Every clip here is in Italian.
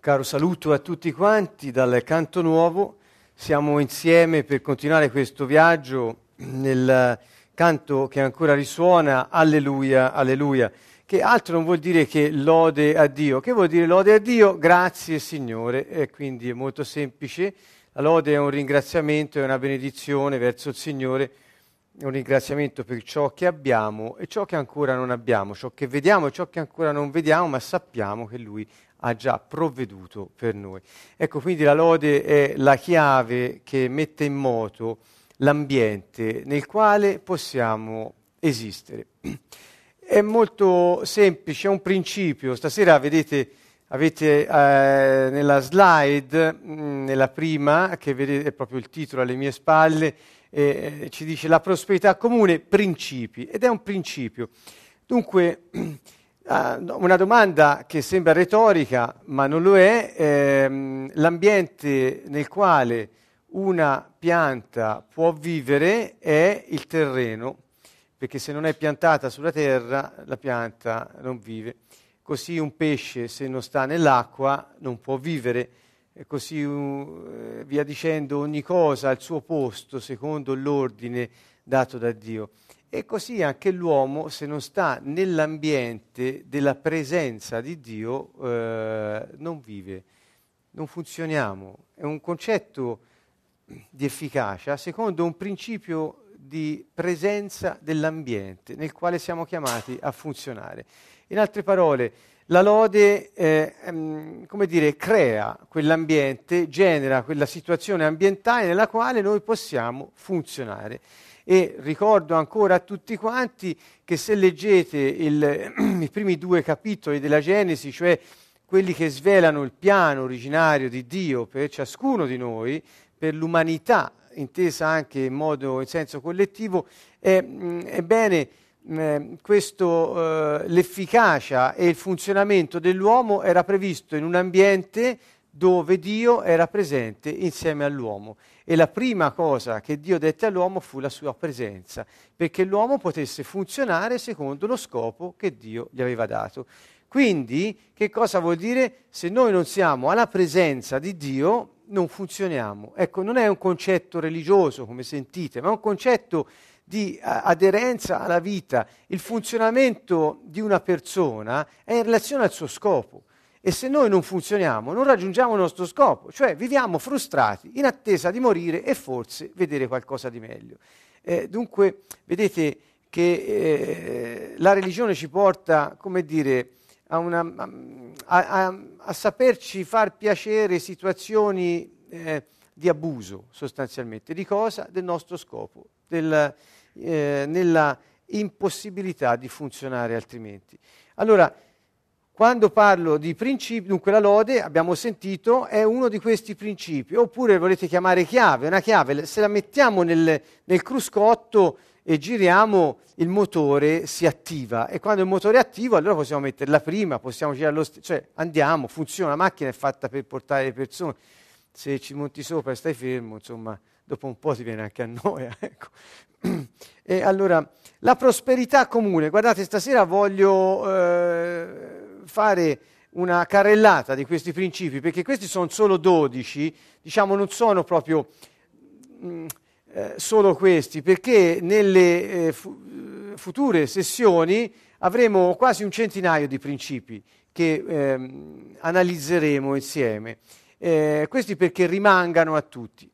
caro saluto a tutti quanti dal Canto Nuovo. Siamo insieme per continuare questo viaggio nel canto che ancora risuona, Alleluia, Alleluia, che altro non vuol dire che lode a Dio. Che vuol dire lode a Dio? Grazie Signore, e quindi è molto semplice. La lode è un ringraziamento, è una benedizione verso il Signore, è un ringraziamento per ciò che abbiamo e ciò che ancora non abbiamo, ciò che vediamo e ciò che ancora non vediamo, ma sappiamo che Lui ha già provveduto per noi. Ecco, quindi la lode è la chiave che mette in moto l'ambiente nel quale possiamo esistere. È molto semplice, è un principio. Stasera vedete, avete eh, nella slide, mm, nella prima, che vedete è proprio il titolo alle mie spalle, eh, ci dice la prosperità comune, principi, ed è un principio. Dunque, Uh, una domanda che sembra retorica, ma non lo è, ehm, l'ambiente nel quale una pianta può vivere è il terreno, perché se non è piantata sulla terra la pianta non vive. Così un pesce se non sta nell'acqua non può vivere, e così uh, via dicendo ogni cosa al suo posto secondo l'ordine dato da Dio. E così anche l'uomo, se non sta nell'ambiente della presenza di Dio, eh, non vive, non funzioniamo. È un concetto di efficacia secondo un principio di presenza dell'ambiente nel quale siamo chiamati a funzionare. In altre parole, la lode, eh, ehm, come dire, crea quell'ambiente, genera quella situazione ambientale nella quale noi possiamo funzionare. E ricordo ancora a tutti quanti che se leggete il, i primi due capitoli della Genesi, cioè quelli che svelano il piano originario di Dio per ciascuno di noi, per l'umanità, intesa anche in modo in senso collettivo, è, è bene questo, eh, l'efficacia e il funzionamento dell'uomo era previsto in un ambiente dove Dio era presente insieme all'uomo. E la prima cosa che Dio dette all'uomo fu la sua presenza, perché l'uomo potesse funzionare secondo lo scopo che Dio gli aveva dato. Quindi, che cosa vuol dire? Se noi non siamo alla presenza di Dio, non funzioniamo. Ecco, non è un concetto religioso, come sentite, ma è un concetto di aderenza alla vita. Il funzionamento di una persona è in relazione al suo scopo. E se noi non funzioniamo, non raggiungiamo il nostro scopo, cioè viviamo frustrati in attesa di morire e forse vedere qualcosa di meglio. Eh, dunque, vedete che eh, la religione ci porta, come dire, a, una, a, a, a saperci far piacere situazioni eh, di abuso, sostanzialmente. Di cosa? Del nostro scopo, del, eh, nella impossibilità di funzionare altrimenti. Allora, quando parlo di principi, dunque la lode, abbiamo sentito, è uno di questi principi, oppure volete chiamare chiave, una chiave, se la mettiamo nel, nel cruscotto e giriamo, il motore si attiva e quando il motore è attivo allora possiamo metterla prima, possiamo girare lo stesso, cioè andiamo, funziona, la macchina è fatta per portare le persone, se ci monti sopra e stai fermo, insomma, dopo un po' ti viene anche a noia. Ecco. E allora, la prosperità comune, guardate, stasera voglio... Eh, fare una carrellata di questi principi, perché questi sono solo 12, diciamo non sono proprio mh, mm, eh, solo questi, perché nelle eh, fu- future sessioni avremo quasi un centinaio di principi che ehm, analizzeremo insieme. Eh, questi perché rimangano a tutti.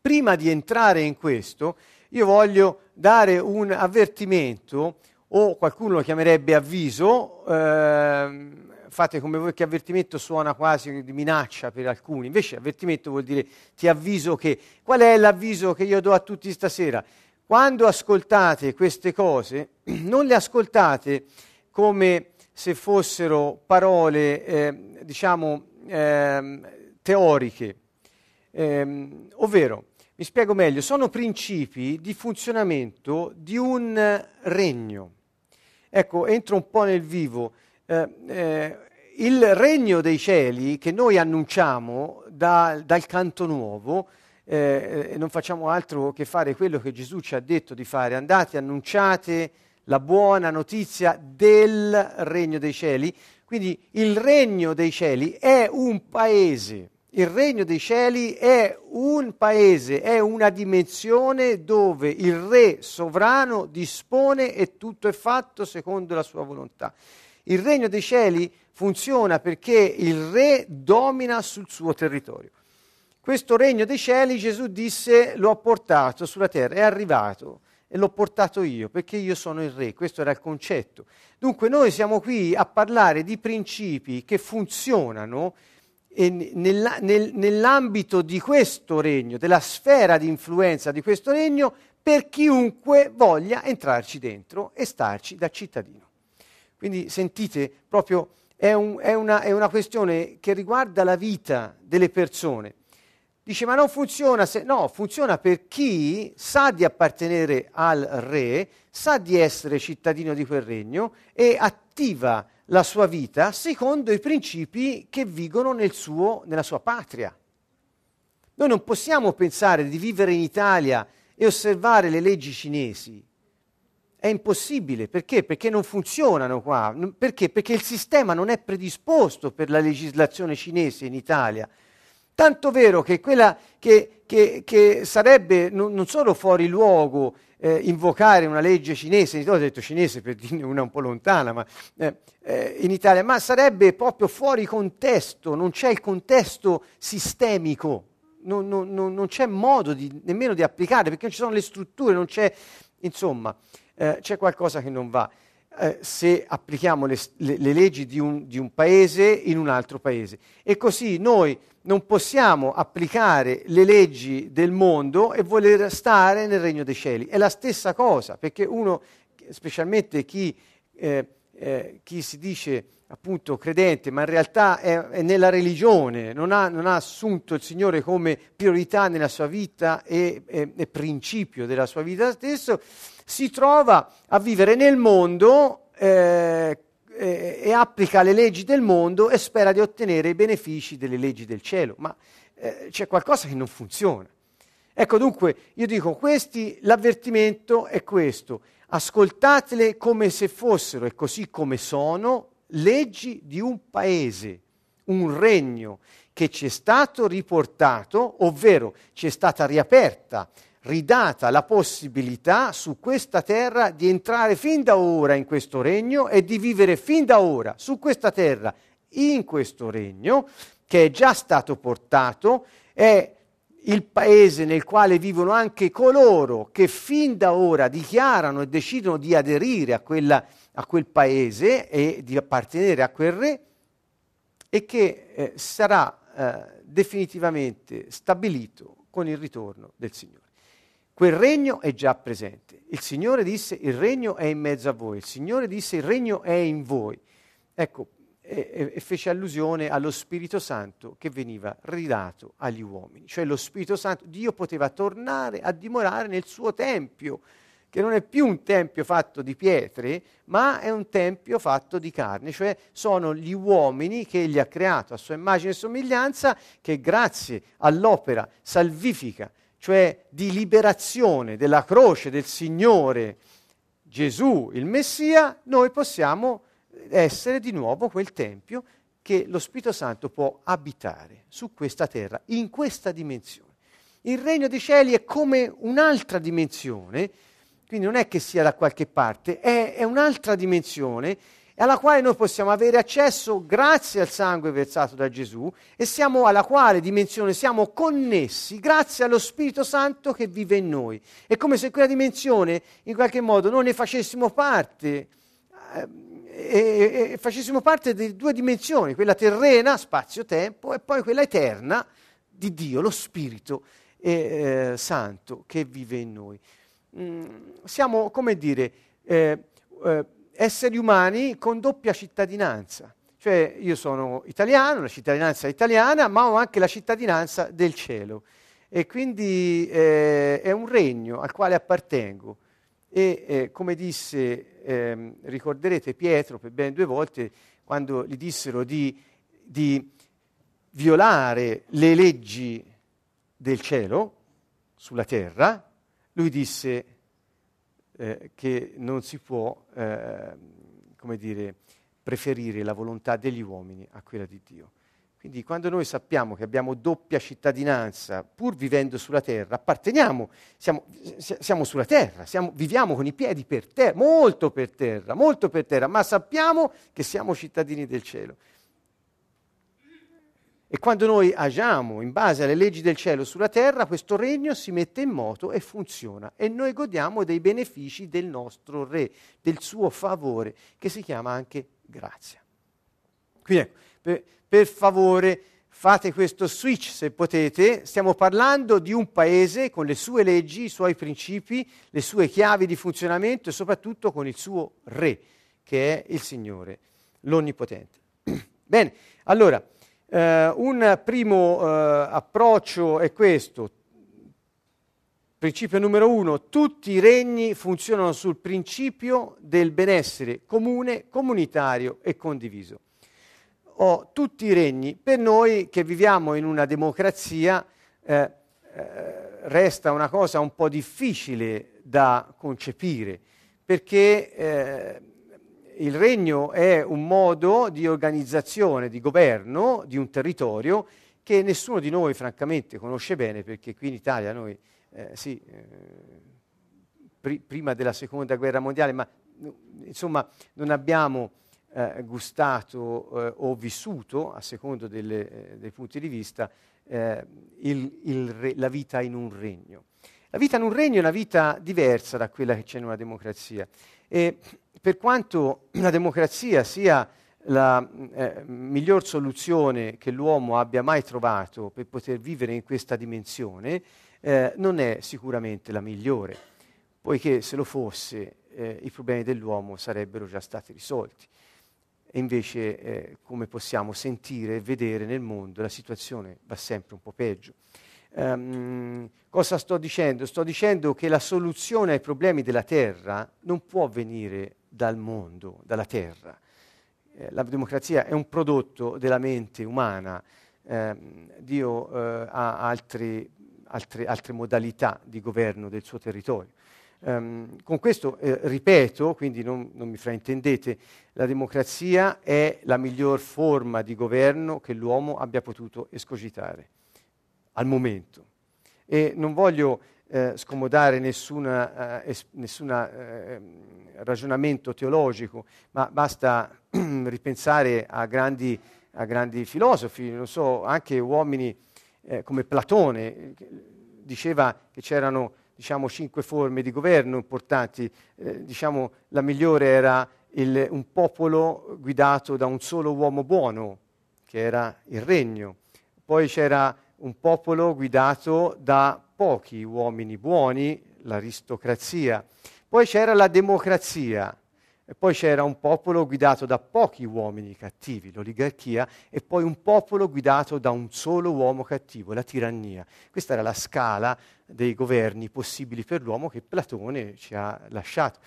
Prima di entrare in questo, io voglio dare un avvertimento o qualcuno lo chiamerebbe avviso, eh, fate come voi che avvertimento suona quasi di minaccia per alcuni, invece avvertimento vuol dire ti avviso che, qual è l'avviso che io do a tutti stasera? Quando ascoltate queste cose, non le ascoltate come se fossero parole, eh, diciamo, eh, teoriche, ehm, ovvero, mi spiego meglio, sono principi di funzionamento di un regno Ecco, entro un po' nel vivo. Eh, eh, il regno dei cieli che noi annunciamo da, dal canto nuovo, eh, non facciamo altro che fare quello che Gesù ci ha detto di fare. Andate, annunciate la buona notizia del regno dei cieli. Quindi il regno dei cieli è un paese. Il regno dei cieli è un paese, è una dimensione dove il re sovrano dispone e tutto è fatto secondo la sua volontà. Il regno dei cieli funziona perché il re domina sul suo territorio. Questo regno dei cieli Gesù disse l'ho portato sulla terra, è arrivato e l'ho portato io perché io sono il re, questo era il concetto. Dunque noi siamo qui a parlare di principi che funzionano nell'ambito di questo regno, della sfera di influenza di questo regno, per chiunque voglia entrarci dentro e starci da cittadino. Quindi sentite, proprio è, un, è, una, è una questione che riguarda la vita delle persone. Dice, ma non funziona se... No, funziona per chi sa di appartenere al re, sa di essere cittadino di quel regno e attiva la sua vita secondo i principi che vigono nel suo, nella sua patria. Noi non possiamo pensare di vivere in Italia e osservare le leggi cinesi. È impossibile, perché? Perché non funzionano qua. Perché? Perché il sistema non è predisposto per la legislazione cinese in Italia. Tanto vero che quella che, che, che sarebbe non, non, solo fuori luogo eh, invocare una legge cinese, ho detto cinese per dirne una un po' lontana, ma eh, eh, in Italia, ma sarebbe proprio fuori contesto, non c'è il contesto sistemico, non, non, non c'è modo di, nemmeno di applicare, perché non ci sono le strutture, non c'è, insomma, eh, c'è qualcosa che non va. Eh, se applichiamo le, le, le leggi di un, di un, paese in un altro paese. E così noi non possiamo applicare le leggi del mondo e voler stare nel regno dei cieli. È la stessa cosa, perché uno, specialmente chi, eh, eh, chi si dice appunto credente, ma in realtà è, è nella religione, non ha, non ha, assunto il Signore come priorità nella sua vita e, e, e principio della sua vita stesso, si trova a vivere nel mondo eh, eh, e applica le leggi del mondo e spera di ottenere i benefici delle leggi del cielo, ma eh, c'è qualcosa che non funziona. Ecco dunque, io dico, questi, l'avvertimento è questo, ascoltatele come se fossero e così come sono leggi di un paese, un regno che ci è stato riportato, ovvero ci è stata riaperta ridata la possibilità su questa terra di entrare fin da ora in questo regno e di vivere fin da ora su questa terra in questo regno che è già stato portato, è il paese nel quale vivono anche coloro che fin da ora dichiarano e decidono di aderire a, quella, a quel paese e di appartenere a quel re e che eh, sarà eh, definitivamente stabilito con il ritorno del Signore. Quel regno è già presente. Il Signore disse il regno è in mezzo a voi, il Signore disse il regno è in voi. Ecco, e, e fece allusione allo Spirito Santo che veniva ridato agli uomini. Cioè lo Spirito Santo, Dio poteva tornare a dimorare nel suo tempio, che non è più un tempio fatto di pietre, ma è un tempio fatto di carne, cioè sono gli uomini che egli ha creato a sua immagine e somiglianza, che grazie all'opera salvifica cioè di liberazione della croce del Signore Gesù, il Messia, noi possiamo essere di nuovo quel Tempio che lo Spirito Santo può abitare su questa terra, in questa dimensione. Il regno dei cieli è come un'altra dimensione, quindi non è che sia da qualche parte, è, è un'altra dimensione alla quale noi possiamo avere accesso grazie al sangue versato da Gesù e siamo alla quale dimensione siamo connessi grazie allo Spirito Santo che vive in noi. È come se quella dimensione in qualche modo non ne facessimo parte. Eh, e, e, facessimo parte di due dimensioni, quella terrena, spazio-tempo, e poi quella eterna di Dio, lo Spirito eh, Santo che vive in noi. Mm, siamo, come dire, eh, eh esseri umani con doppia cittadinanza. Cioè io sono italiano, la cittadinanza italiana, ma ho anche la cittadinanza del cielo. E quindi eh, è un regno al quale appartengo. E eh, come disse, eh, ricorderete Pietro per ben due volte, quando gli dissero di, di violare le leggi del cielo sulla terra, lui disse eh, che non si può, eh, come dire, preferire la volontà degli uomini a quella di Dio. Quindi quando noi sappiamo che abbiamo doppia cittadinanza, pur vivendo sulla terra, apparteniamo, siamo, siamo sulla terra, siamo, viviamo con i piedi per terra, molto per terra, molto per terra, ma sappiamo che siamo cittadini del cielo. E quando noi agiamo in base alle leggi del cielo sulla terra, questo regno si mette in moto e funziona e noi godiamo dei benefici del nostro Re, del suo favore, che si chiama anche grazia. Quindi ecco, per, per favore fate questo switch se potete, stiamo parlando di un paese con le sue leggi, i suoi principi, le sue chiavi di funzionamento e soprattutto con il suo re, che è il Signore, l'Onnipotente. Bene, allora, eh, un primo eh, approccio è questo. Principio numero uno, tutti i regni funzionano sul principio del benessere comune, comunitario e condiviso o tutti i regni. Per noi che viviamo in una democrazia eh, eh, resta una cosa un po' difficile da concepire, perché eh, il regno è un modo di organizzazione, di governo di un territorio che nessuno di noi francamente conosce bene, perché qui in Italia noi, eh, sì, eh, pri- prima della seconda guerra mondiale, ma insomma non abbiamo eh, gustato eh, o vissuto, a secondo delle, eh, dei punti di vista, eh, il, il re, la vita in un regno. La vita in un regno è una vita diversa da quella che c'è in una democrazia. E per quanto la democrazia sia la eh, miglior soluzione che l'uomo abbia mai trovato per poter vivere in questa dimensione, eh, non è sicuramente la migliore, poiché se lo fosse eh, i problemi dell'uomo sarebbero già stati risolti e invece eh, come possiamo sentire e vedere nel mondo la situazione va sempre un po' peggio. Um, cosa sto dicendo? Sto dicendo che la soluzione ai problemi della terra non può venire dal mondo, dalla terra. Eh, la democrazia è un prodotto della mente umana, eh, Dio ha altri, altre, altre modalità di governo del suo territorio. Um, con questo eh, ripeto, quindi non, non, mi fraintendete, la democrazia è la miglior forma di governo che l'uomo abbia potuto escogitare al momento. E non voglio eh, scomodare nessun eh, eh, ragionamento teologico, ma basta ripensare a grandi, a grandi, filosofi, non so, anche uomini eh, come Platone, diceva che c'erano diciamo, cinque forme di governo importanti. Eh, diciamo, la migliore era il, un popolo guidato da un solo uomo buono, che era il regno. Poi c'era un popolo guidato da pochi uomini buoni, l'aristocrazia. Poi c'era la democrazia, e poi c'era un popolo guidato da pochi uomini cattivi, l'oligarchia, e poi un popolo guidato da un solo uomo cattivo, la tirannia. Questa era la scala dei governi possibili per l'uomo che Platone ci ha lasciato.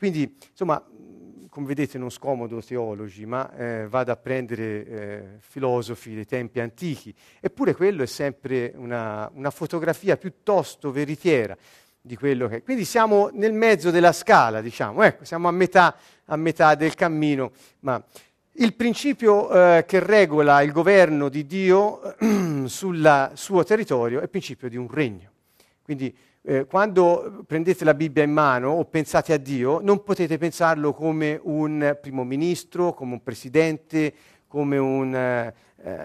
Quindi, insomma, come vedete non scomodo teologi, ma eh, vado a prendere eh, filosofi dei tempi antichi, eppure quello è sempre una, una fotografia piuttosto veritiera di quello che è. Quindi siamo nel mezzo della scala, diciamo, ecco, siamo a metà, a metà del cammino, ma il principio eh, che regola il governo di Dio sul suo territorio è il principio di un regno. Quindi eh, quando prendete la Bibbia in mano o pensate a Dio, non potete pensarlo come un primo ministro, come un presidente, come un, eh,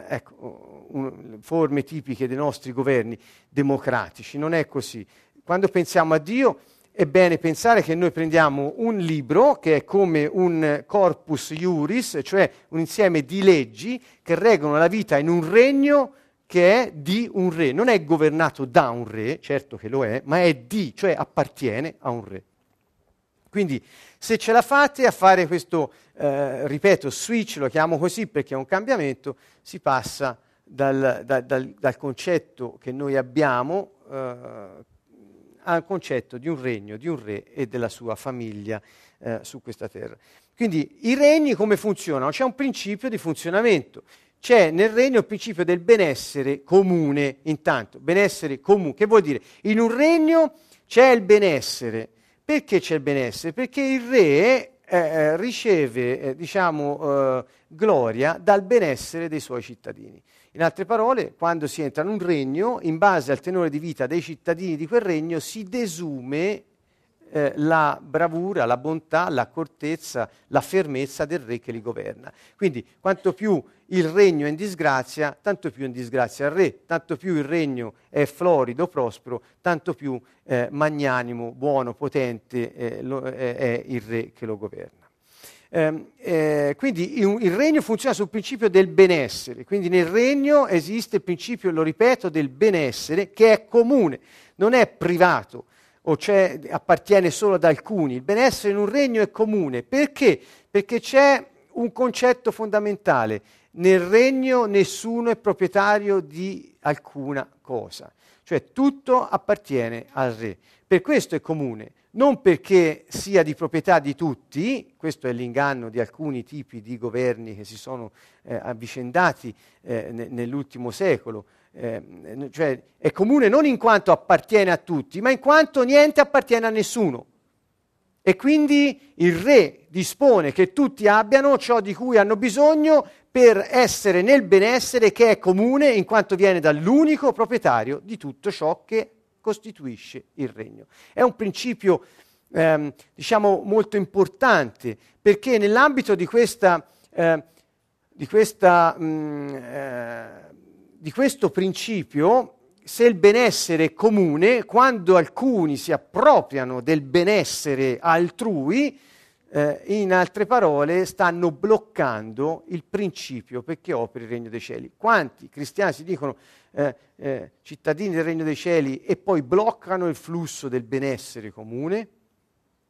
ecco, un, forme tipiche dei nostri governi democratici. Non è così. Quando pensiamo a Dio è bene pensare che noi prendiamo un libro che è come un corpus iuris, cioè un insieme di leggi che regolano la vita in un regno che è di un re. Non è governato da un re, certo che lo è, ma è di, cioè appartiene a un re. Quindi se ce la fate a fare questo, eh, ripeto, switch, lo chiamo così perché è un cambiamento, si passa dal, dal, dal, dal concetto che noi abbiamo, eh, al concetto di un regno, di un re e della sua famiglia eh, su questa terra. Quindi i regni come funzionano? C'è un principio di funzionamento. C'è nel regno il principio del benessere comune, intanto, benessere comune. Che vuol dire? In un regno c'è il benessere. Perché c'è il benessere? Perché il re eh, eh, riceve eh, diciamo, eh, gloria dal benessere dei suoi cittadini. In altre parole, quando si entra in un regno, in base al tenore di vita dei cittadini di quel regno, si desume eh, la bravura, la bontà, l'accortezza, la fermezza del re che li governa. Quindi quanto più il regno è in disgrazia, tanto più in disgrazia il re, tanto più il regno è florido, prospero, tanto più eh, magnanimo, buono, potente eh, lo, eh, è il re che lo governa. Eh, eh, quindi il, regno funziona sul principio del benessere, quindi nel regno esiste il principio, lo ripeto, del benessere che è comune, non è privato o appartiene solo ad alcuni. Il benessere in un regno è comune. Perché? Perché c'è un concetto fondamentale. Nel regno nessuno è proprietario di alcuna cosa, cioè tutto appartiene al re. Per questo è comune, non perché sia di proprietà di tutti, questo è l'inganno di alcuni tipi di governi che si sono eh, avvicendati eh, ne, nell'ultimo secolo, eh, cioè è comune non in quanto appartiene a tutti, ma in quanto niente appartiene a nessuno. E quindi il re dispone che tutti abbiano ciò di cui hanno bisogno per essere nel benessere che è comune in quanto viene dall'unico proprietario di tutto ciò che costituisce il regno. È un principio, ehm, diciamo, molto importante perché nell'ambito di questa, eh, di questa mh, eh, di questo principio, se il benessere è comune, quando alcuni si appropriano del benessere altrui, eh, in altre parole, stanno bloccando il principio perché opera il regno dei cieli. Quanti cristiani si dicono eh, eh, cittadini del regno dei cieli e poi bloccano il flusso del benessere comune?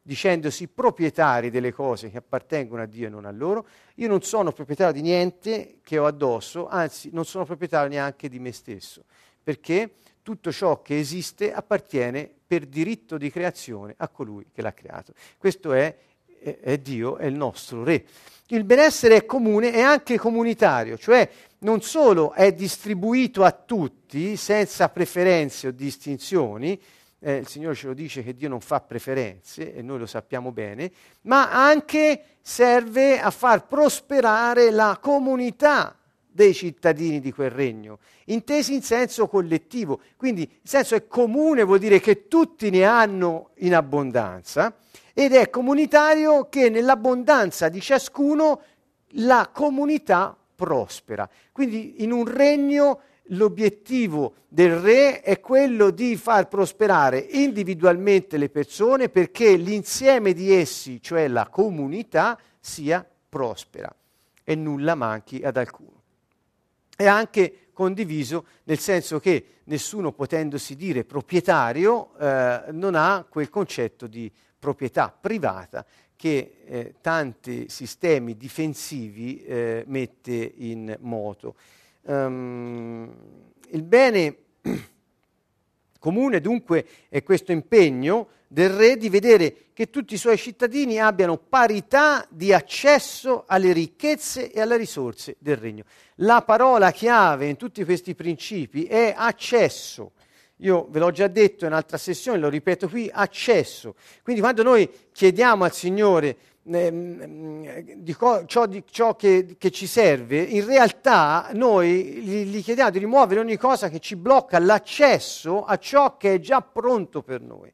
Dicendosi proprietari delle cose che appartengono a Dio e non a loro. Io non sono proprietario di niente che ho addosso, anzi non sono proprietario neanche di me stesso, perché tutto ciò che esiste appartiene per diritto di creazione a colui che l'ha creato. Questo è, è, è Dio, è il nostro Re. Il benessere è comune e anche comunitario, cioè non solo è distribuito a tutti senza preferenze o distinzioni, eh, il Signore ce lo dice che Dio non fa preferenze e noi lo sappiamo bene, ma anche serve a far prosperare la comunità dei cittadini di quel regno, intesi in senso collettivo. Quindi il senso è comune, vuol dire che tutti ne hanno in abbondanza ed è comunitario che nell'abbondanza di ciascuno la comunità prospera. Quindi in un regno l'obiettivo del re è quello di far prosperare individualmente le persone perché l'insieme di essi, cioè la comunità, sia prospera e nulla manchi ad alcuno. È anche condiviso nel senso che nessuno potendosi dire proprietario eh, non ha quel concetto di proprietà privata che eh, tanti sistemi difensivi eh, mette in moto. Um, il bene comune dunque è questo impegno del re di vedere che tutti i suoi cittadini abbiano parità di accesso alle ricchezze e alle risorse del regno. La parola chiave in tutti questi principi è accesso. Io ve l'ho già detto in un'altra sessione, lo ripeto qui, accesso. Quindi quando noi chiediamo al Signore di co- ciò, di ciò che, che, ci serve, in realtà noi gli, chiediamo di rimuovere ogni cosa che ci blocca l'accesso a ciò che è già pronto per noi.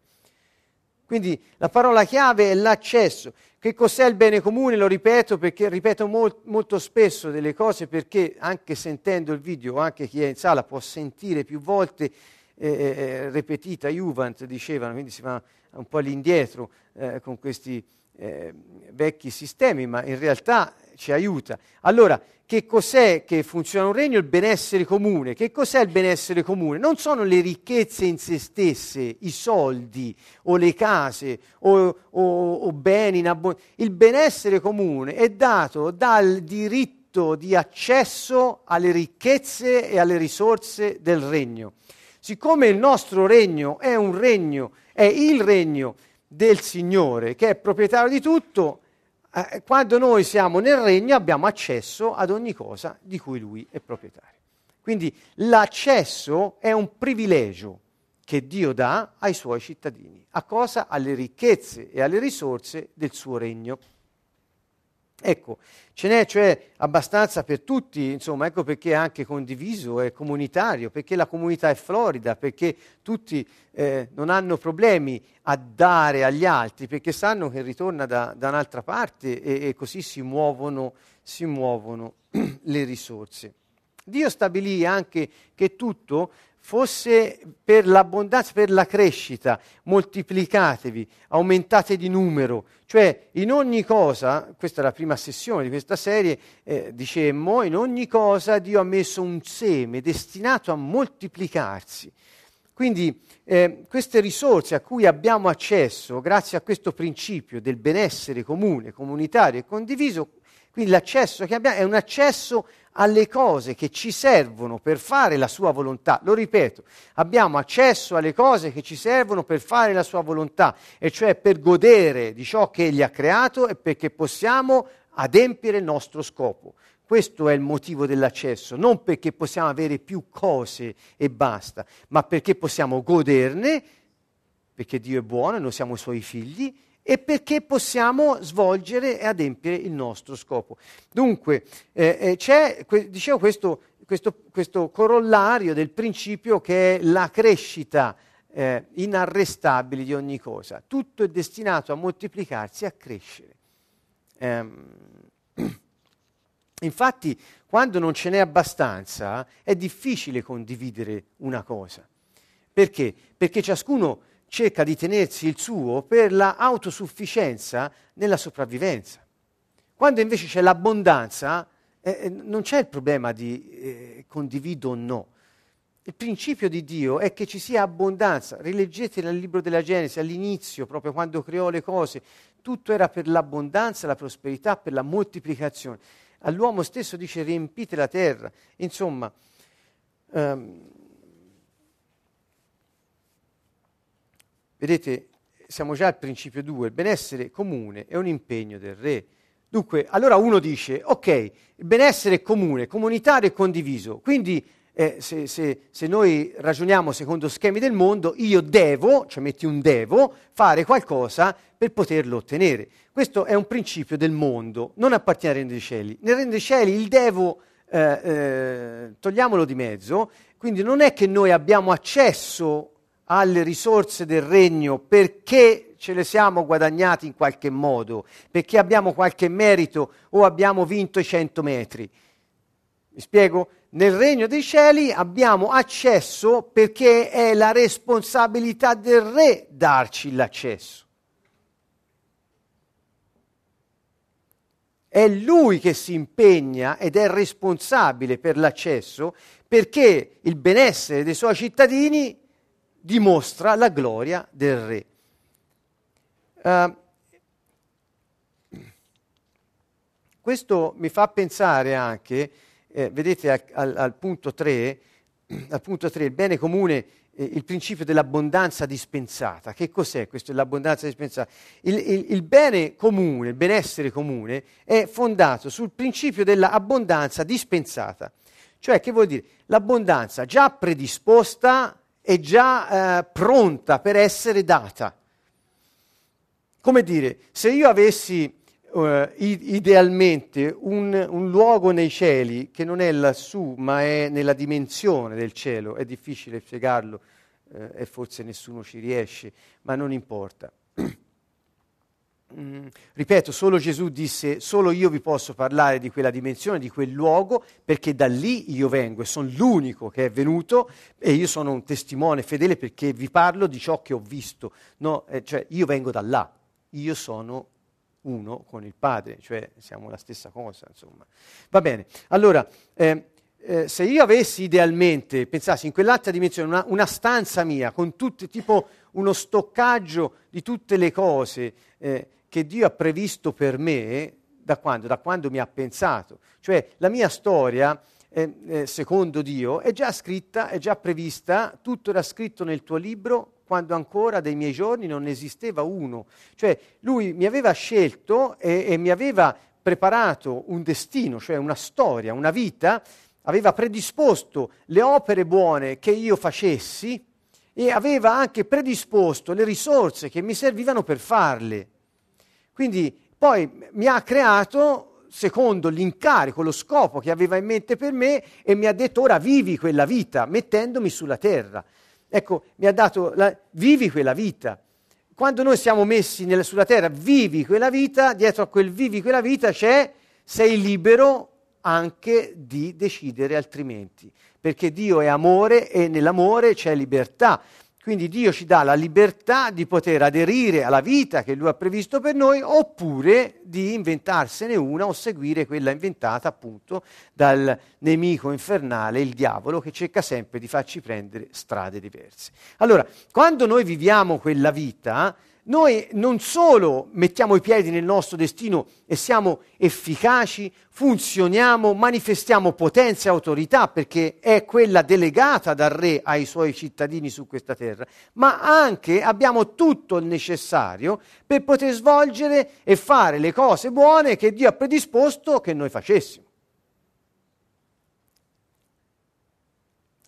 Quindi la parola chiave è l'accesso. Che cos'è il bene comune? Lo ripeto perché ripeto mol- molto spesso delle cose perché anche sentendo il video, anche chi è in sala può sentire più volte eh, eh, eh ripetita Juvent, dicevano, quindi si va un po' all'indietro eh, con questi eh, vecchi sistemi, ma in realtà ci aiuta. Allora, che cos'è che funziona un regno? Il benessere comune. Che cos'è il benessere comune? Non sono le ricchezze in se stesse, i soldi o le case o, o, o beni in abbondanza. Il benessere comune è dato dal diritto di accesso alle ricchezze e alle risorse del regno. Siccome il nostro regno è un regno, è il regno del Signore che è proprietario di tutto, eh, quando noi siamo nel regno abbiamo accesso ad ogni cosa di cui lui è proprietario. Quindi l'accesso è un privilegio che Dio dà ai suoi cittadini. A cosa? Alle ricchezze e alle risorse del suo regno. Ecco, ce n'è cioè abbastanza per tutti, insomma, ecco perché è anche condiviso, è comunitario, perché la comunità è florida, perché tutti eh, non hanno problemi a dare agli altri, perché sanno che ritorna da, da un'altra parte e, e, così si muovono, si muovono le risorse. Dio stabilì anche che tutto fosse per l'abbondanza, per la crescita, moltiplicatevi, aumentate di numero, cioè in ogni cosa, questa è la prima sessione di questa serie, eh, dicemmo, in ogni cosa Dio ha messo un seme destinato a moltiplicarsi. Quindi eh, queste risorse a cui abbiamo accesso grazie a questo principio del benessere comune, comunitario e condiviso, quindi l'accesso che abbiamo è un accesso alle cose che ci servono per fare la sua volontà. Lo ripeto, abbiamo accesso alle cose che ci servono per fare la sua volontà, e cioè per godere di ciò che egli ha creato e perché possiamo adempiere il nostro scopo. Questo è il motivo dell'accesso, non perché possiamo avere più cose e basta, ma perché possiamo goderne, perché Dio è buono e noi siamo i suoi figli, e perché possiamo svolgere e adempiere il nostro scopo. Dunque, eh, eh, c'è, que- dicevo, questo, questo, questo, corollario del principio che è la crescita eh, inarrestabile di ogni cosa. Tutto è destinato a moltiplicarsi e a crescere. Ehm, infatti, quando non ce n'è abbastanza, è difficile condividere una cosa. Perché? Perché ciascuno cerca di tenersi il suo per l'autosufficienza nella sopravvivenza. Quando invece c'è l'abbondanza, eh, eh, non c'è il problema di eh, condivido o no. Il principio di Dio è che ci sia abbondanza. Rileggete nel libro della Genesi, all'inizio, proprio quando creò le cose, tutto era per l'abbondanza, la prosperità, per la moltiplicazione. All'uomo stesso dice riempite la terra. Insomma, ehm, Vedete, siamo già al principio 2, il benessere comune è un impegno del re. Dunque, allora uno dice, ok, il benessere comune, comunitario e condiviso, quindi eh, se, se, se, noi ragioniamo secondo schemi del mondo, io devo, cioè metti un devo, fare qualcosa per poterlo ottenere. Questo è un principio del mondo, non appartiene al regno dei cieli. Nel regno dei cieli il devo, eh, eh, togliamolo di mezzo, quindi non è che noi abbiamo accesso alle risorse del regno perché ce le siamo guadagnati in qualche modo, perché abbiamo qualche merito o abbiamo vinto i cento metri. Mi spiego? Nel regno dei cieli abbiamo accesso perché è la responsabilità del re darci l'accesso. È lui che si impegna ed è responsabile per l'accesso perché il benessere dei suoi cittadini dimostra la gloria del re. Uh, questo mi fa pensare anche, eh, vedete al, al, punto 3, al punto 3, il bene comune, eh, il principio dell'abbondanza dispensata. Che cos'è questo dell'abbondanza dispensata? Il, il, il bene comune, il benessere comune è fondato sul principio dell'abbondanza dispensata. Cioè, che vuol dire? L'abbondanza già predisposta è già eh, pronta per essere data. Come dire, se io avessi uh, idealmente un, un, luogo nei cieli che non è lassù, ma è nella dimensione del cielo, è difficile spiegarlo uh, e forse nessuno ci riesce, ma non importa. Mm, ripeto, solo Gesù disse, solo io vi posso parlare di quella dimensione, di quel luogo, perché da lì io vengo e sono l'unico che è venuto e io sono un testimone fedele perché vi parlo di ciò che ho visto. No, eh, cioè io vengo da là, io sono uno con il Padre, cioè siamo la stessa cosa, insomma. Va bene, allora, eh, eh, se io avessi idealmente, pensassi in quell'altra dimensione, una, una stanza mia con tutte, tipo uno stoccaggio di tutte le cose, eh, che Dio ha previsto per me da quando? Da quando mi ha pensato. Cioè la mia storia, eh, eh, secondo Dio, è già scritta, è già prevista, tutto era scritto nel tuo libro quando ancora dei miei giorni non esisteva uno. Cioè lui mi aveva scelto e, e mi aveva preparato un destino, cioè una storia, una vita, aveva predisposto le opere buone che io facessi e aveva anche predisposto le risorse che mi servivano per farle. Quindi poi mi ha creato secondo l'incarico, lo scopo che aveva in mente per me e mi ha detto ora vivi quella vita mettendomi sulla terra. Ecco, mi ha dato, la, vivi quella vita. Quando noi siamo messi nel, sulla terra, vivi quella vita, dietro a quel vivi quella vita c'è, sei libero anche di decidere altrimenti, perché Dio è amore e nell'amore c'è libertà. Quindi Dio ci dà la libertà di poter aderire alla vita che Lui ha previsto per noi oppure di inventarsene una o seguire quella inventata appunto dal nemico infernale, il diavolo, che cerca sempre di farci prendere strade diverse. Allora, quando noi viviamo quella vita, noi non solo mettiamo i piedi nel nostro destino e siamo efficaci, funzioniamo, manifestiamo potenza e autorità perché è quella delegata dal re ai suoi cittadini su questa terra, ma anche abbiamo tutto il necessario per poter svolgere e fare le cose buone che Dio ha predisposto che noi facessimo.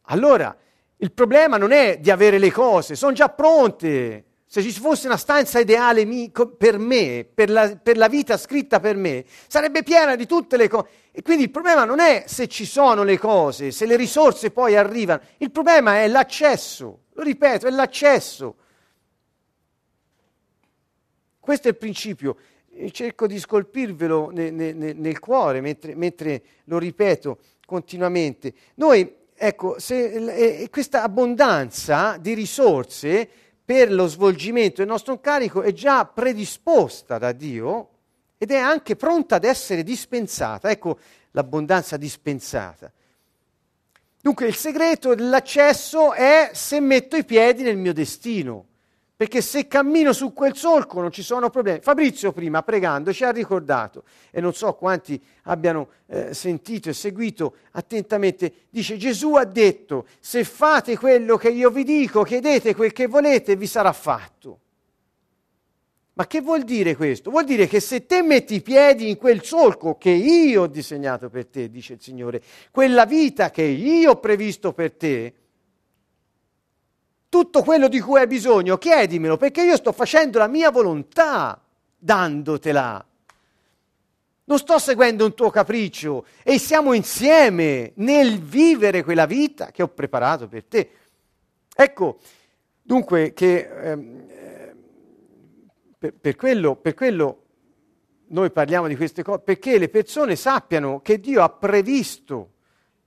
Allora, il problema non è di avere le cose, sono già pronte se ci fosse una stanza ideale per me, per la, per la, vita scritta per me, sarebbe piena di tutte le cose. E quindi il problema non è se ci sono le cose, se le risorse poi arrivano, il problema è l'accesso, lo ripeto, è l'accesso. Questo è il principio. Cerco di scolpirvelo nel, nel, nel cuore mentre, mentre, lo ripeto continuamente. Noi, ecco, se, eh, questa abbondanza di risorse per lo svolgimento del nostro incarico è già predisposta da Dio ed è anche pronta ad essere dispensata. Ecco l'abbondanza dispensata. Dunque il segreto dell'accesso è se metto i piedi nel mio destino perché se cammino su quel solco non ci sono problemi. Fabrizio prima pregando ci ha ricordato, e non so quanti abbiano eh, sentito e seguito attentamente, dice Gesù ha detto, se fate quello che io vi dico, chiedete quel che volete, vi sarà fatto. Ma che vuol dire questo? Vuol dire che se te metti i piedi in quel solco che io ho disegnato per te, dice il Signore, quella vita che io ho previsto per te, tutto quello di cui hai bisogno, chiedimelo, perché io sto facendo la mia volontà dandotela. Non sto seguendo un tuo capriccio e siamo insieme nel vivere quella vita che ho preparato per te. Ecco, dunque, che ehm, per, per, quello, per quello noi parliamo di queste cose, perché le persone sappiano che Dio ha previsto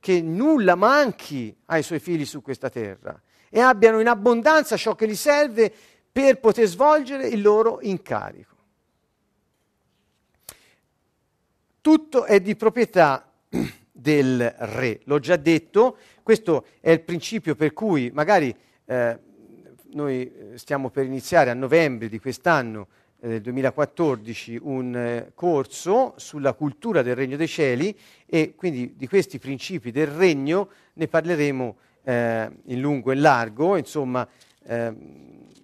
che nulla manchi ai suoi figli su questa terra e abbiano in abbondanza ciò che gli serve per poter svolgere il loro incarico. Tutto è di proprietà del re, l'ho già detto, questo è il principio per cui magari eh, noi stiamo per iniziare a novembre di quest'anno eh, del 2014 un eh, corso sulla cultura del regno dei cieli e quindi di questi principi del regno ne parleremo eh, in lungo e largo, insomma eh,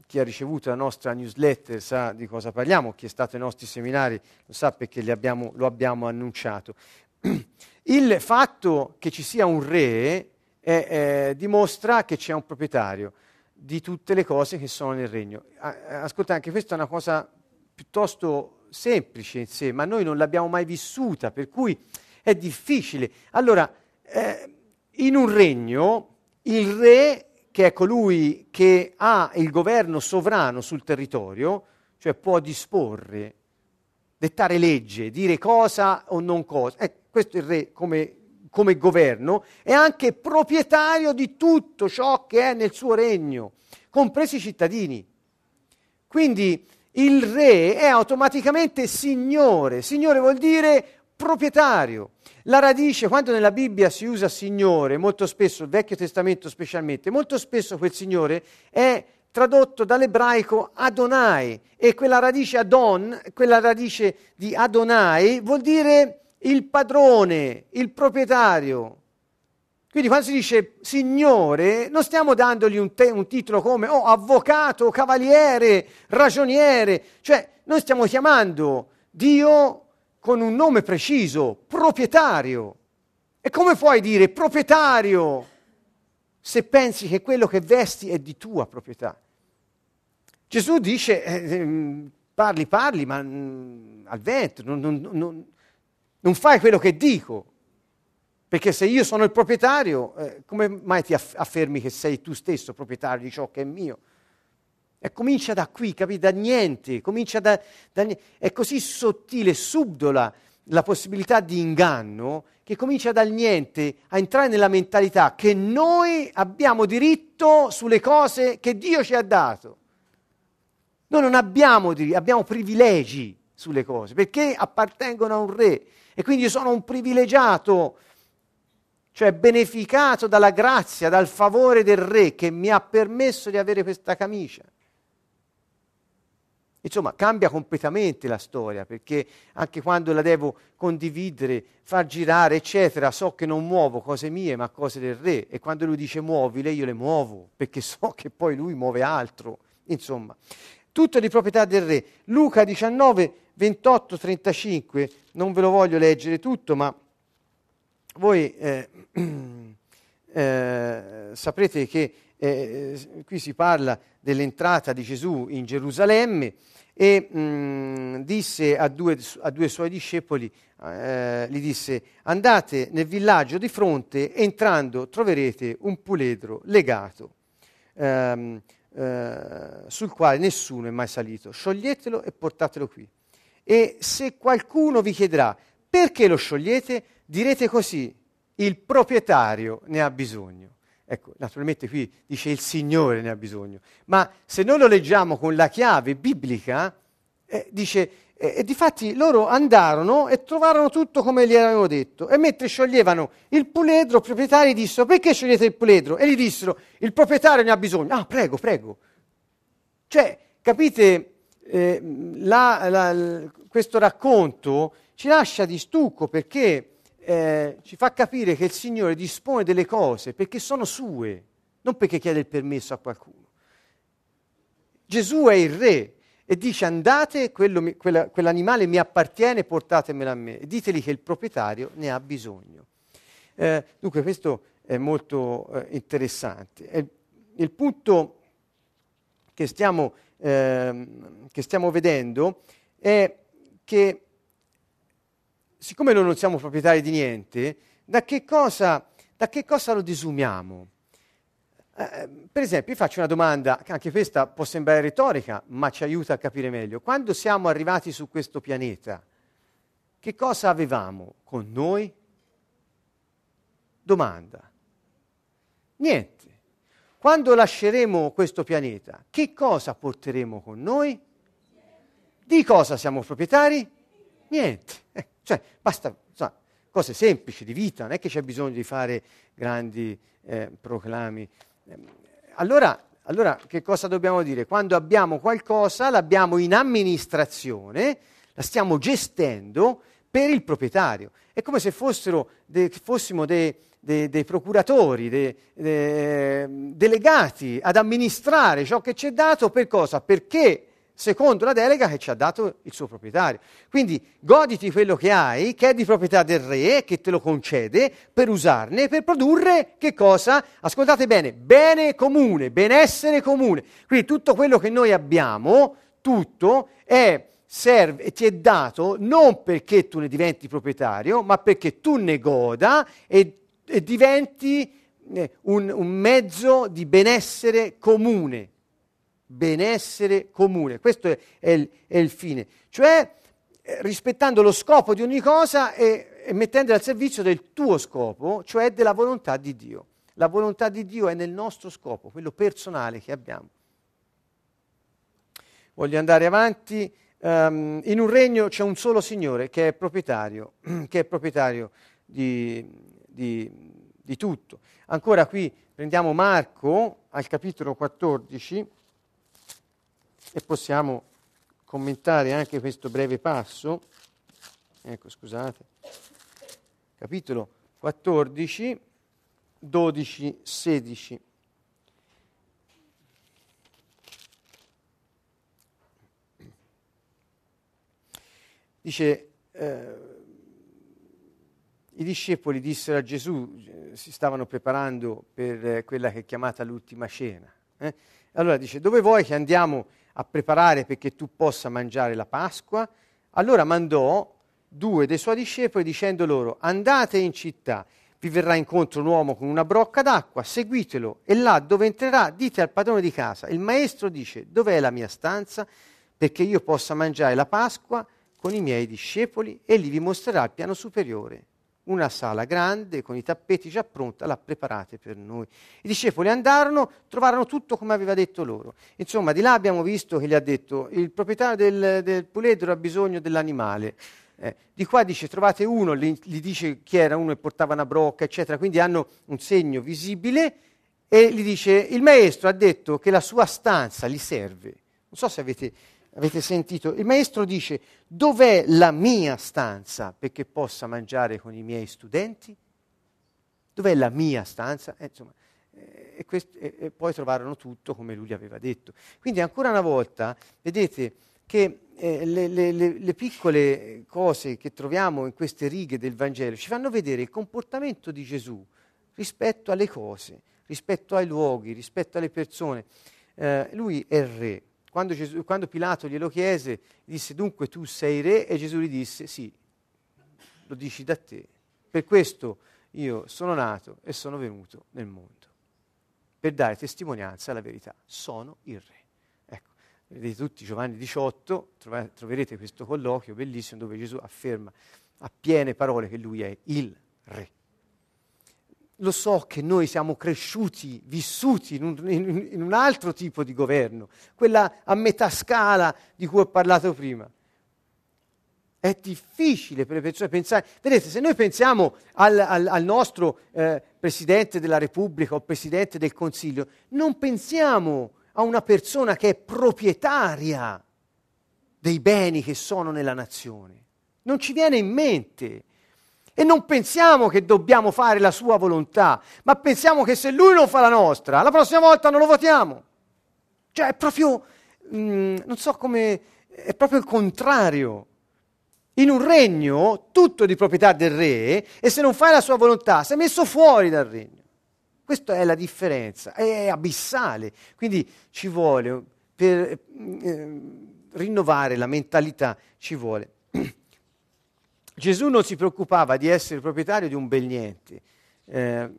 chi ha ricevuto la nostra newsletter sa di cosa parliamo, chi è stato ai nostri seminari lo sa perché abbiamo, lo abbiamo annunciato. Il fatto che ci sia un re eh, eh, dimostra che c'è un proprietario di tutte le cose che sono nel regno. Ascolta, anche questa è una cosa piuttosto semplice in sé, ma noi non l'abbiamo mai vissuta, per cui è difficile. Allora, eh, in un regno il re, che è colui che ha il governo sovrano sul territorio, cioè può disporre, dettare legge, dire cosa o non cosa. Eh, questo è il re come, come governo, è anche proprietario di tutto ciò che è nel suo regno, compresi i cittadini. Quindi il re è automaticamente signore. Signore vuol dire proprietario. La radice, quando nella Bibbia si usa Signore, molto spesso, il Vecchio Testamento specialmente, molto spesso quel Signore è tradotto dall'ebraico Adonai e quella radice Adon, quella radice di Adonai vuol dire il padrone, il proprietario. Quindi quando si dice Signore, non stiamo dandogli un, te- un titolo come oh, avvocato, cavaliere, ragioniere, cioè noi stiamo chiamando Dio con un nome preciso, proprietario. E come puoi dire proprietario se pensi che quello che vesti è di tua proprietà? Gesù dice, eh, ehm, parli, parli, ma mh, mm, al vento, non, non, non, non fai quello che dico. Perché se io sono il proprietario, eh, come mai ti aff- affermi che sei tu stesso proprietario di ciò che è mio? E comincia da qui, capi? Da niente, comincia da, da È così sottile, subdola la possibilità di inganno che comincia dal niente a entrare nella mentalità che noi abbiamo diritto sulle cose che Dio ci ha dato. Noi non abbiamo diritto, abbiamo privilegi sulle cose perché appartengono a un re e quindi sono un privilegiato cioè beneficato dalla grazia, dal favore del re che mi ha permesso di avere questa camicia. Insomma, cambia completamente la storia, perché anche quando la devo condividere, far girare, eccetera, so che non muovo cose mie, ma cose del re. E quando lui dice muovile, io le muovo, perché so che poi lui muove altro. Insomma, tutto di proprietà del re. Luca 19, 28, 35, non ve lo voglio leggere tutto, ma voi eh, eh, saprete che eh, qui si parla dell'entrata di Gesù in Gerusalemme e mh, mm, disse a due, a due, suoi discepoli, eh, gli disse, andate nel villaggio di fronte, entrando troverete un puledro legato, ehm, eh, sul quale nessuno è mai salito. Scioglietelo e portatelo qui. E se qualcuno vi chiederà perché lo sciogliete, direte così, il proprietario ne ha bisogno. Ecco, naturalmente qui dice il Signore ne ha bisogno, ma se noi lo leggiamo con la chiave biblica, eh, dice, eh, e difatti loro andarono e trovarono tutto come gli avevano detto, e mentre scioglievano il puledro, i proprietari dissero, perché sciogliete il puledro? E gli dissero, il proprietario ne ha bisogno. Ah, prego, prego. Cioè, capite, eh, la, la, questo racconto ci lascia di stucco perché eh, ci fa capire che il Signore dispone delle cose perché sono sue, non perché chiede il permesso a qualcuno. Gesù è il re e dice andate, quello, quella, quell'animale mi appartiene, portatemelo a me e diteli che il proprietario ne ha bisogno. Eh, dunque questo è molto eh, interessante. E il punto che stiamo, ehm, che stiamo vedendo è che siccome noi non siamo proprietari di niente, da che cosa, da che cosa lo disumiamo? Eh, per esempio, vi faccio una domanda, anche questa può sembrare retorica, ma ci aiuta a capire meglio. Quando siamo arrivati su questo pianeta, che cosa avevamo con noi? Domanda. Niente. Quando lasceremo questo pianeta, che cosa porteremo con noi? Di cosa siamo proprietari? Niente. Cioè, basta, insomma, cose semplici di vita, non è che c'è bisogno di fare grandi eh, proclami. Ehm, allora, allora, che cosa dobbiamo dire? Quando abbiamo qualcosa, l'abbiamo in amministrazione, la stiamo gestendo per il proprietario. È come se de, fossimo dei, dei, dei procuratori, dei, delegati ad amministrare ciò che ci è dato per cosa? Perché secondo la delega che ci ha dato il suo proprietario. Quindi goditi quello che hai, che è di proprietà del re, che te lo concede, per usarne, per produrre che cosa? Ascoltate bene, bene comune, benessere comune. Quindi tutto quello che noi abbiamo, tutto, è, serve ti è dato non perché tu ne diventi proprietario, ma perché tu ne goda e, e diventi eh, un, un mezzo di benessere comune benessere comune. Questo è, è, il, è il, fine. Cioè eh, rispettando lo scopo di ogni cosa e, e mettendola al servizio del tuo scopo, cioè della volontà di Dio. La volontà di Dio è nel nostro scopo, quello personale che abbiamo. Voglio andare avanti. Um, in un regno c'è un solo Signore che è proprietario, che è proprietario di, di, di tutto. Ancora qui prendiamo Marco al capitolo 14 e possiamo commentare anche questo breve passo. Ecco, scusate. Capitolo 14, 12, 16. Dice, eh, i discepoli dissero a Gesù, eh, si stavano preparando per eh, quella che è chiamata l'ultima cena. Eh? Allora dice, dove vuoi che andiamo a preparare perché tu possa mangiare la Pasqua? Allora mandò due dei suoi discepoli dicendo loro andate in città, vi verrà incontro un uomo con una brocca d'acqua, seguitelo e là dove entrerà dite al padrone di casa, il maestro dice dov'è la mia stanza perché io possa mangiare la Pasqua con i miei discepoli e lì vi mostrerà il piano superiore una sala grande con i tappeti già pronta, l'ha preparata per noi. I discepoli andarono, trovarono tutto come aveva detto loro. Insomma, di là abbiamo visto che gli ha detto il proprietario del, del puledro ha bisogno dell'animale. Eh, di qua dice trovate uno, gli, gli, dice chi era uno e portava una brocca, eccetera, quindi hanno un segno visibile e gli dice il maestro ha detto che la sua stanza gli serve. Non so se avete Avete sentito? Il maestro dice, dov'è la mia stanza perché possa mangiare con i miei studenti? Dov'è la mia stanza? Eh, insomma, eh, e, quest- e, poi trovarono tutto come lui gli aveva detto. Quindi ancora una volta, vedete che eh, le, le, le, le piccole cose che troviamo in queste righe del Vangelo ci fanno vedere il comportamento di Gesù rispetto alle cose, rispetto ai luoghi, rispetto alle persone. Eh, lui è il re, quando, Gesù, quando Pilato glielo chiese, disse dunque tu sei re e Gesù gli disse sì, lo dici da te. Per questo io sono nato e sono venuto nel mondo, per dare testimonianza alla verità. Sono il re. Ecco, vedete tutti Giovanni 18, troverete questo colloquio bellissimo dove Gesù afferma a piene parole che lui è il re lo so che noi siamo cresciuti, vissuti in un, in, in un, altro tipo di governo, quella a metà scala di cui ho parlato prima. È difficile per le persone pensare. Vedete, se noi pensiamo al, al, al nostro eh, Presidente della Repubblica o Presidente del Consiglio, non pensiamo a una persona che è proprietaria dei beni che sono nella nazione. Non ci viene in mente e non pensiamo che dobbiamo fare la sua volontà, ma pensiamo che se lui non fa la nostra, la prossima volta non lo votiamo. Cioè è proprio, mh, mm, non so come, è proprio il contrario. In un regno tutto è di proprietà del re e se non fai la sua volontà sei messo fuori dal regno. Questa è la differenza, è abissale. Quindi ci vuole, per eh, rinnovare la mentalità, ci vuole Gesù non si preoccupava di essere proprietario di un bel niente. Eh,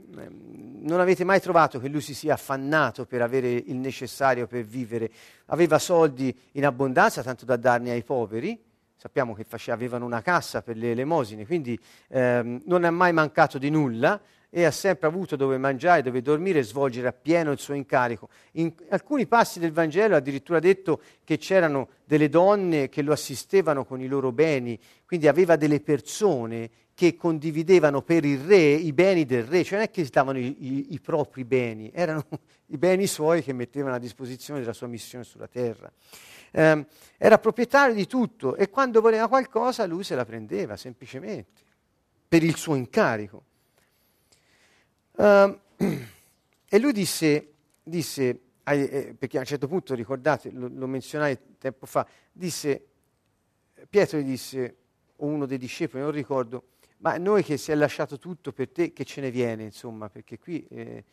non avete mai trovato che lui si sia affannato per avere il necessario per vivere. Aveva soldi in abbondanza, tanto da darne ai poveri. Sappiamo che faceva, avevano una cassa per le elemosine, quindi ehm, non è mai mancato di nulla e ha sempre avuto dove mangiare, dove dormire e svolgere appieno il suo incarico. In alcuni passi del Vangelo ha addirittura detto che c'erano delle donne che lo assistevano con i loro beni, quindi aveva delle persone che condividevano per il re i beni del re, cioè non è che stavano i, i, i propri beni, erano i beni suoi che mettevano a disposizione della sua missione sulla terra. Eh, era proprietario di tutto e quando voleva qualcosa lui se la prendeva semplicemente per il suo incarico. Uh, e lui disse, disse eh, perché a un certo punto, ricordate, lo, lo, menzionai tempo fa, disse, Pietro gli disse, o uno dei discepoli, non ricordo, ma noi che si è lasciato tutto per te, che ce ne viene, insomma, perché qui, eh,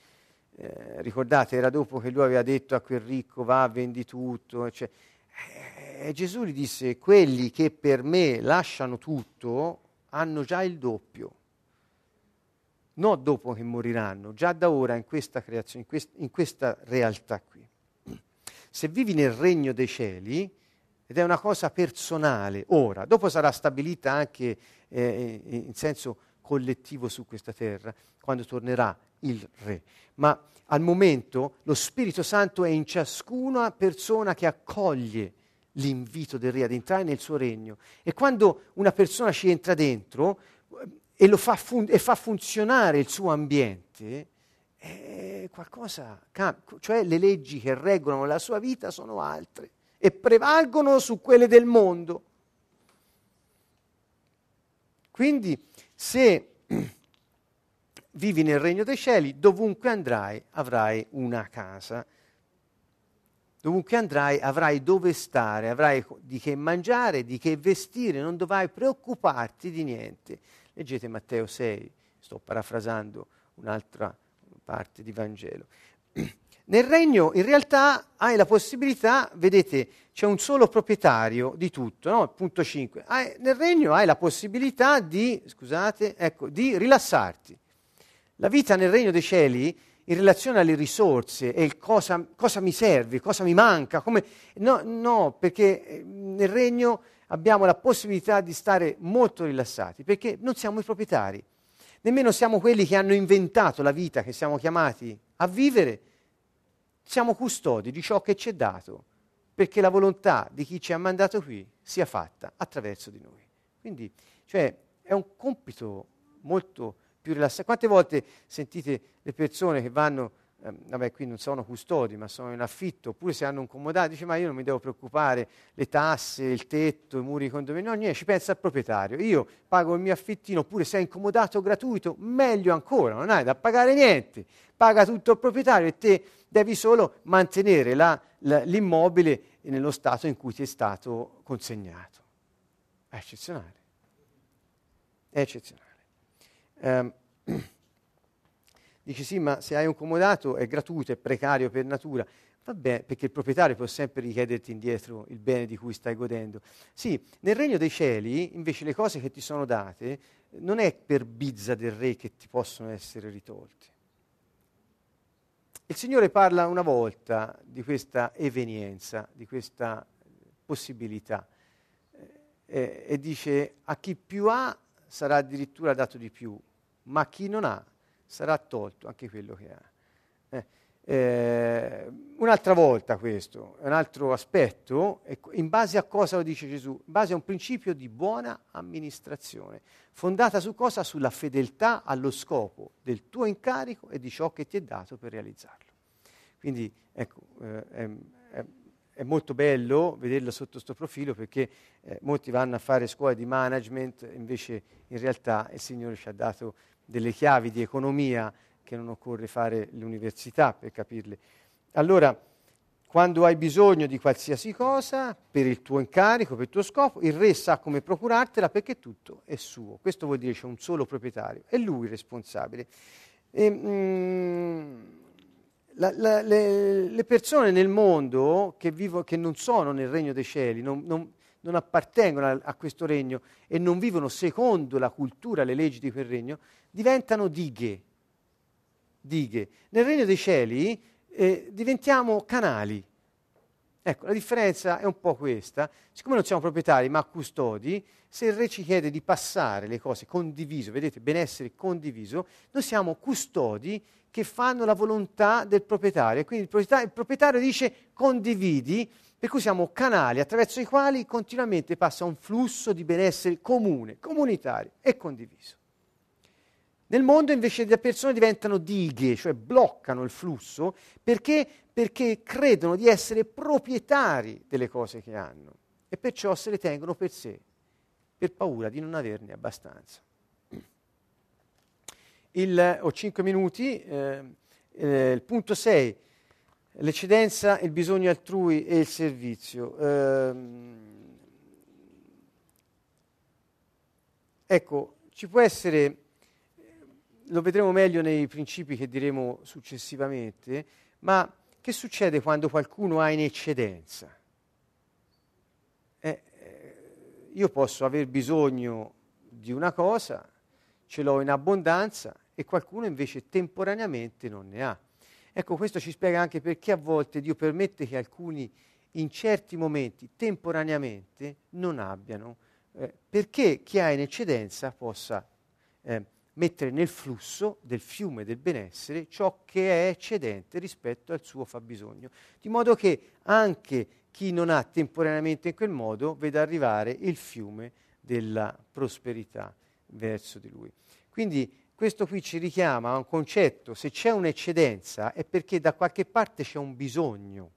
eh, ricordate, era dopo che lui aveva detto a quel ricco, va, vendi tutto, cioè, e Gesù gli disse, quelli che per me lasciano tutto hanno già il doppio non dopo che moriranno, già da ora in questa creazione, in, quest- in questa realtà qui. Se vivi nel regno dei cieli, ed è una cosa personale, ora, dopo sarà stabilita anche eh, in senso collettivo su questa terra, quando tornerà il Re. Ma al momento lo Spirito Santo è in ciascuna persona che accoglie l'invito del Re ad entrare nel suo regno. E quando una persona ci entra dentro, e, fa, fun- e fa funzionare il suo ambiente, è qualcosa cambia. Cioè le leggi che regolano la sua vita sono altre e prevalgono su quelle del mondo. Quindi se vivi nel regno dei cieli, dovunque andrai avrai una casa. Dovunque andrai avrai dove stare, avrai di che mangiare, di che vestire, non dovrai preoccuparti di niente. Leggete Matteo 6, sto parafrasando un'altra parte di Vangelo. Nel regno in realtà hai la possibilità, vedete, c'è un solo proprietario di tutto, no? Punto 5. Hai, nel regno hai la possibilità di, scusate, ecco, di rilassarti. La vita nel regno dei cieli in relazione alle risorse e il cosa, cosa mi serve, cosa mi manca, come... no, no, perché eh, nel regno abbiamo la possibilità di stare molto rilassati, perché non siamo i proprietari, nemmeno siamo quelli che hanno inventato la vita che siamo chiamati a vivere, siamo custodi di ciò che ci è dato, perché la volontà di chi ci ha mandato qui sia fatta attraverso di noi. Quindi, cioè, è un compito molto più rilassante. Quante volte sentite le persone che vanno eh, vabbè qui non sono custodi ma sono in affitto, oppure se hanno un comodato, dice ma io non mi devo preoccupare, le tasse, il tetto, i muri di condominio, no niente, ci pensa il proprietario, io pago il mio affittino, oppure se è incomodato gratuito, meglio ancora, non hai da pagare niente, paga tutto il proprietario e te devi solo mantenere la, la, l'immobile nello stato in cui ti è stato consegnato. È eccezionale, è eccezionale. Um, Dici sì, ma se hai un comodato è gratuito, è precario per natura. Vabbè, perché il proprietario può sempre richiederti indietro il bene di cui stai godendo. Sì, nel regno dei cieli, invece, le cose che ti sono date non è per bizza del re che ti possono essere ritolte. Il Signore parla una volta di questa evenienza, di questa possibilità, eh, e dice a chi più ha sarà addirittura dato di più, ma chi non ha sarà tolto anche quello che ha. Eh, eh, un'altra volta questo, un altro aspetto, in base a cosa lo dice Gesù? In base a un principio di buona amministrazione, fondata su cosa? Sulla fedeltà allo scopo del tuo incarico e di ciò che ti è dato per realizzarlo. Quindi ecco, eh, è, è, è, molto bello vederlo sotto questo profilo perché eh, molti vanno a fare scuole di management, invece in realtà il Signore ci ha dato delle chiavi di economia che non occorre fare l'università per capirle. Allora, quando hai bisogno di qualsiasi cosa, per il tuo incarico, per il tuo scopo, il re sa come procurartela perché tutto è suo. Questo vuol dire c'è un solo proprietario, è lui il responsabile. E, mm, la, la, le, le, persone nel mondo che, vivo, che, non sono nel regno dei cieli, non, non, non appartengono a, a, questo regno e non vivono secondo la cultura, le leggi di quel regno, diventano dighe. dighe. Nel regno dei cieli eh, diventiamo canali. Ecco, la differenza è un po' questa. Siccome non siamo proprietari ma custodi, se il re ci chiede di passare le cose condiviso, vedete, benessere condiviso, noi siamo custodi che fanno la volontà del proprietario. Quindi il proprietario, il proprietario dice condividi, per cui siamo canali attraverso i quali continuamente passa un flusso di benessere comune, comunitario e condiviso. Nel mondo invece le persone diventano dighe, cioè bloccano il flusso perché, perché credono di essere proprietari delle cose che hanno e perciò se le tengono per sé, per paura di non averne abbastanza. Il, ho cinque minuti, eh, eh, il punto 6, l'eccedenza, il bisogno altrui e il servizio. Eh, ecco, ci può essere lo vedremo meglio nei principi che diremo successivamente, ma che succede quando qualcuno ha in eccedenza? Eh, eh, io posso aver bisogno di una cosa, ce l'ho in abbondanza e qualcuno invece temporaneamente non ne ha. Ecco, questo ci spiega anche perché a volte Dio permette che alcuni in certi momenti, temporaneamente, non abbiano, eh, perché chi ha in eccedenza possa eh, mettere nel flusso del fiume del benessere ciò che è eccedente rispetto al suo fabbisogno, di modo che anche chi non ha temporaneamente in quel modo veda arrivare il fiume della prosperità verso di lui. Quindi questo qui ci richiama a un concetto, se c'è un'eccedenza è perché da qualche parte c'è un bisogno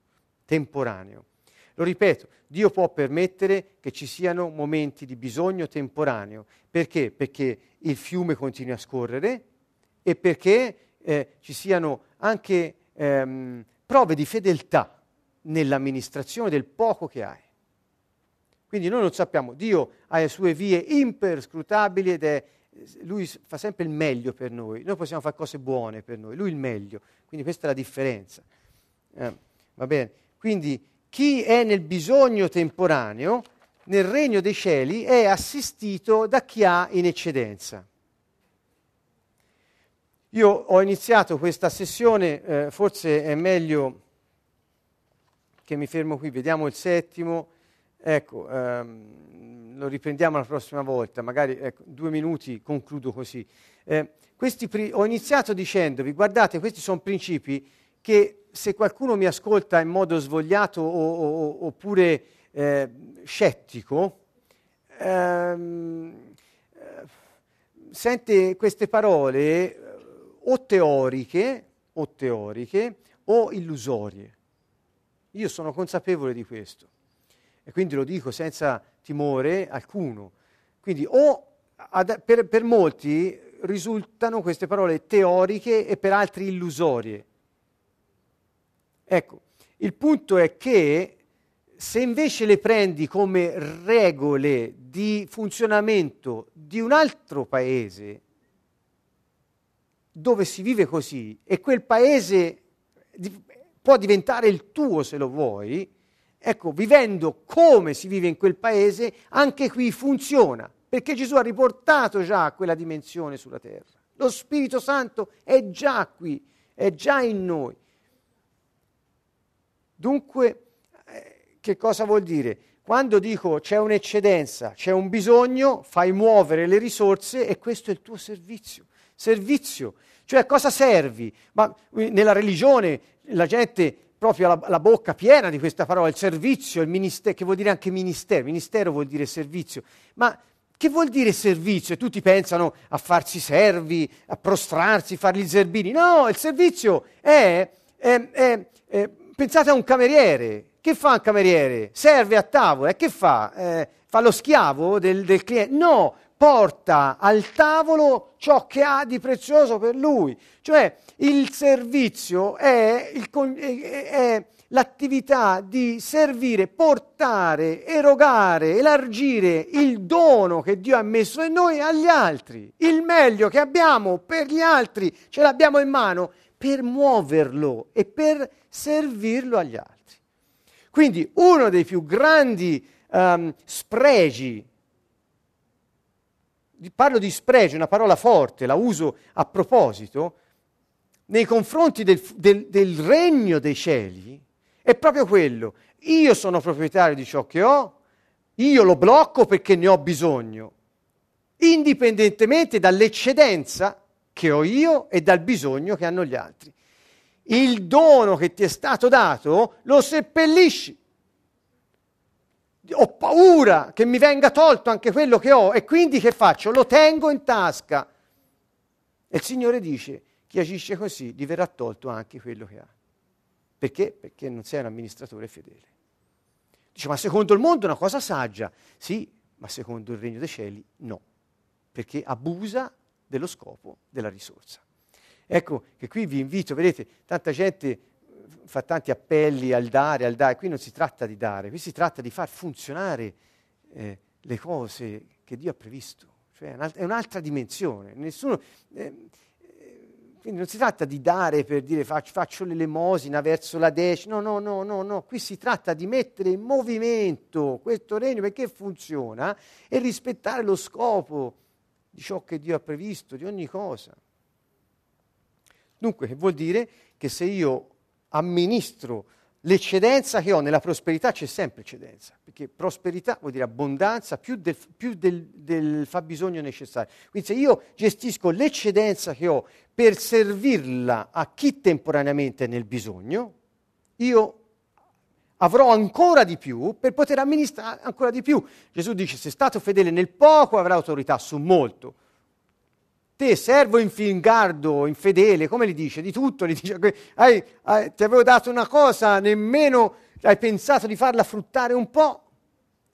temporaneo. Lo ripeto, Dio può permettere che ci siano momenti di bisogno temporaneo. Perché? Perché il fiume continui a scorrere e perché eh, ci siano anche ehm, prove di fedeltà nell'amministrazione del poco che hai. Quindi noi non sappiamo, Dio ha le sue vie imperscrutabili ed è, lui fa sempre il meglio per noi, noi possiamo fare cose buone per noi, lui il meglio, quindi questa è la differenza. Eh, va bene? Quindi chi è nel bisogno temporaneo, nel regno dei cieli, è assistito da chi ha in eccedenza. Io ho iniziato questa sessione, eh, forse è meglio che mi fermo qui, vediamo il settimo, ecco, ehm, lo riprendiamo la prossima volta, magari ecco, due minuti concludo così. Eh, pri- ho iniziato dicendovi, guardate, questi sono principi che se qualcuno mi ascolta in modo svogliato o, o, oppure eh, scettico, ehm, sente queste parole eh, o teoriche o, teoriche, o illusorie. Io sono consapevole di questo e quindi lo dico senza timore alcuno. Quindi o ad, per, per molti risultano queste parole teoriche e per altri illusorie. Ecco, il punto è che se invece le prendi come regole di funzionamento di un altro paese dove si vive così e quel paese può diventare il tuo se lo vuoi, ecco, vivendo come si vive in quel paese, anche qui funziona, perché Gesù ha riportato già quella dimensione sulla terra. Lo Spirito Santo è già qui, è già in noi. Dunque, eh, che cosa vuol dire? Quando dico c'è un'eccedenza, c'è un bisogno, fai muovere le risorse e questo è il tuo servizio. Servizio, cioè cosa servi? Ma nella religione la gente proprio la, la, bocca piena di questa parola, il servizio, il ministero, che vuol dire anche ministero, ministero vuol dire servizio, ma che vuol dire servizio? E tutti pensano a farsi servi, a prostrarsi, fargli i zerbini. No, il servizio è, è, è, è pensate a un cameriere. Che fa un cameriere? Serve a tavola. E che fa? Eh, fa lo schiavo del, del cliente? No, porta al tavolo ciò che ha di prezioso per lui. Cioè il servizio è, il, è, l'attività di servire, portare, erogare, elargire il dono che Dio ha messo in noi agli altri. Il meglio che abbiamo per gli altri ce l'abbiamo in mano per muoverlo e per servirlo agli altri. Quindi uno dei più grandi um, spregi parlo di spregio, una parola forte, la uso a proposito, nei confronti del, del, del, regno dei cieli, è proprio quello. Io sono proprietario di ciò che ho, io lo blocco perché ne ho bisogno, indipendentemente dall'eccedenza che ho io e dal bisogno che hanno gli altri. Il dono che ti è stato dato lo seppellisci ho paura che mi venga tolto anche quello che ho e quindi che faccio? Lo tengo in tasca. E il Signore dice, chi agisce così gli verrà tolto anche quello che ha. Perché? Perché non sei un amministratore fedele. Dice, ma secondo il mondo è una cosa saggia. Sì, ma secondo il regno dei cieli no, perché abusa dello scopo della risorsa. Ecco che qui vi invito, vedete, tanta gente fa tanti appelli al dare, al dare, qui non si tratta di dare, qui si tratta di far funzionare eh, le cose che Dio ha previsto, cioè è un'altra dimensione. Nessuno, eh, quindi non si tratta di dare per dire faccio, faccio l'elemosina verso la decima, no, no, no, no, no, qui si tratta di mettere in movimento questo regno perché funziona e rispettare lo scopo di ciò che Dio ha previsto, di ogni cosa. Dunque, che vuol dire che se io amministro l'eccedenza che ho nella prosperità, c'è sempre eccedenza, perché prosperità vuol dire abbondanza più del, più del, del fabbisogno necessario. Quindi se io gestisco l'eccedenza che ho per servirla a chi temporaneamente è nel bisogno, io avrò ancora di più per poter amministrare ancora di più. Gesù dice, se stato fedele nel poco avrà autorità su molto. Te, servo infingardo, infedele, come gli dice? Di tutto, gli dice, hai, hai, ti avevo dato una cosa, nemmeno hai pensato di farla fruttare un po',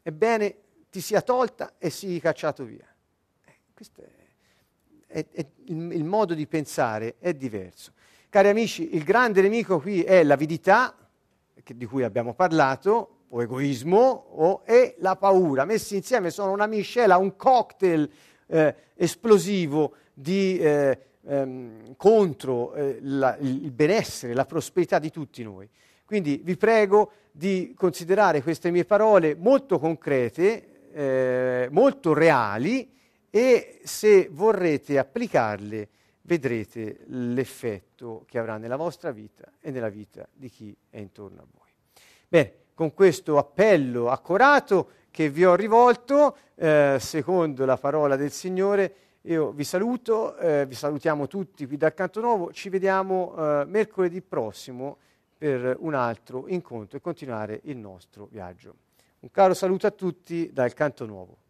ebbene ti sia tolta e sii cacciato via. Eh, questo è, è, è il, il, modo di pensare è diverso. Cari amici, il grande nemico qui è l'avidità, di cui abbiamo parlato, o egoismo, o, e la paura. Messi insieme sono una miscela, un cocktail eh, esplosivo di, eh, ehm, contro eh, la, il benessere, la prosperità di tutti noi. Quindi vi prego di considerare queste mie parole molto concrete, eh, molto reali e se vorrete applicarle vedrete l'effetto che avrà nella vostra vita e nella vita di chi è intorno a voi. Bene, con questo appello accorato che vi ho rivolto, eh, secondo la parola del Signore, io vi saluto, eh, vi salutiamo tutti qui dal Canto Nuovo, ci vediamo eh, mercoledì prossimo per un altro incontro e continuare il nostro viaggio. Un caro saluto a tutti dal Canto Nuovo.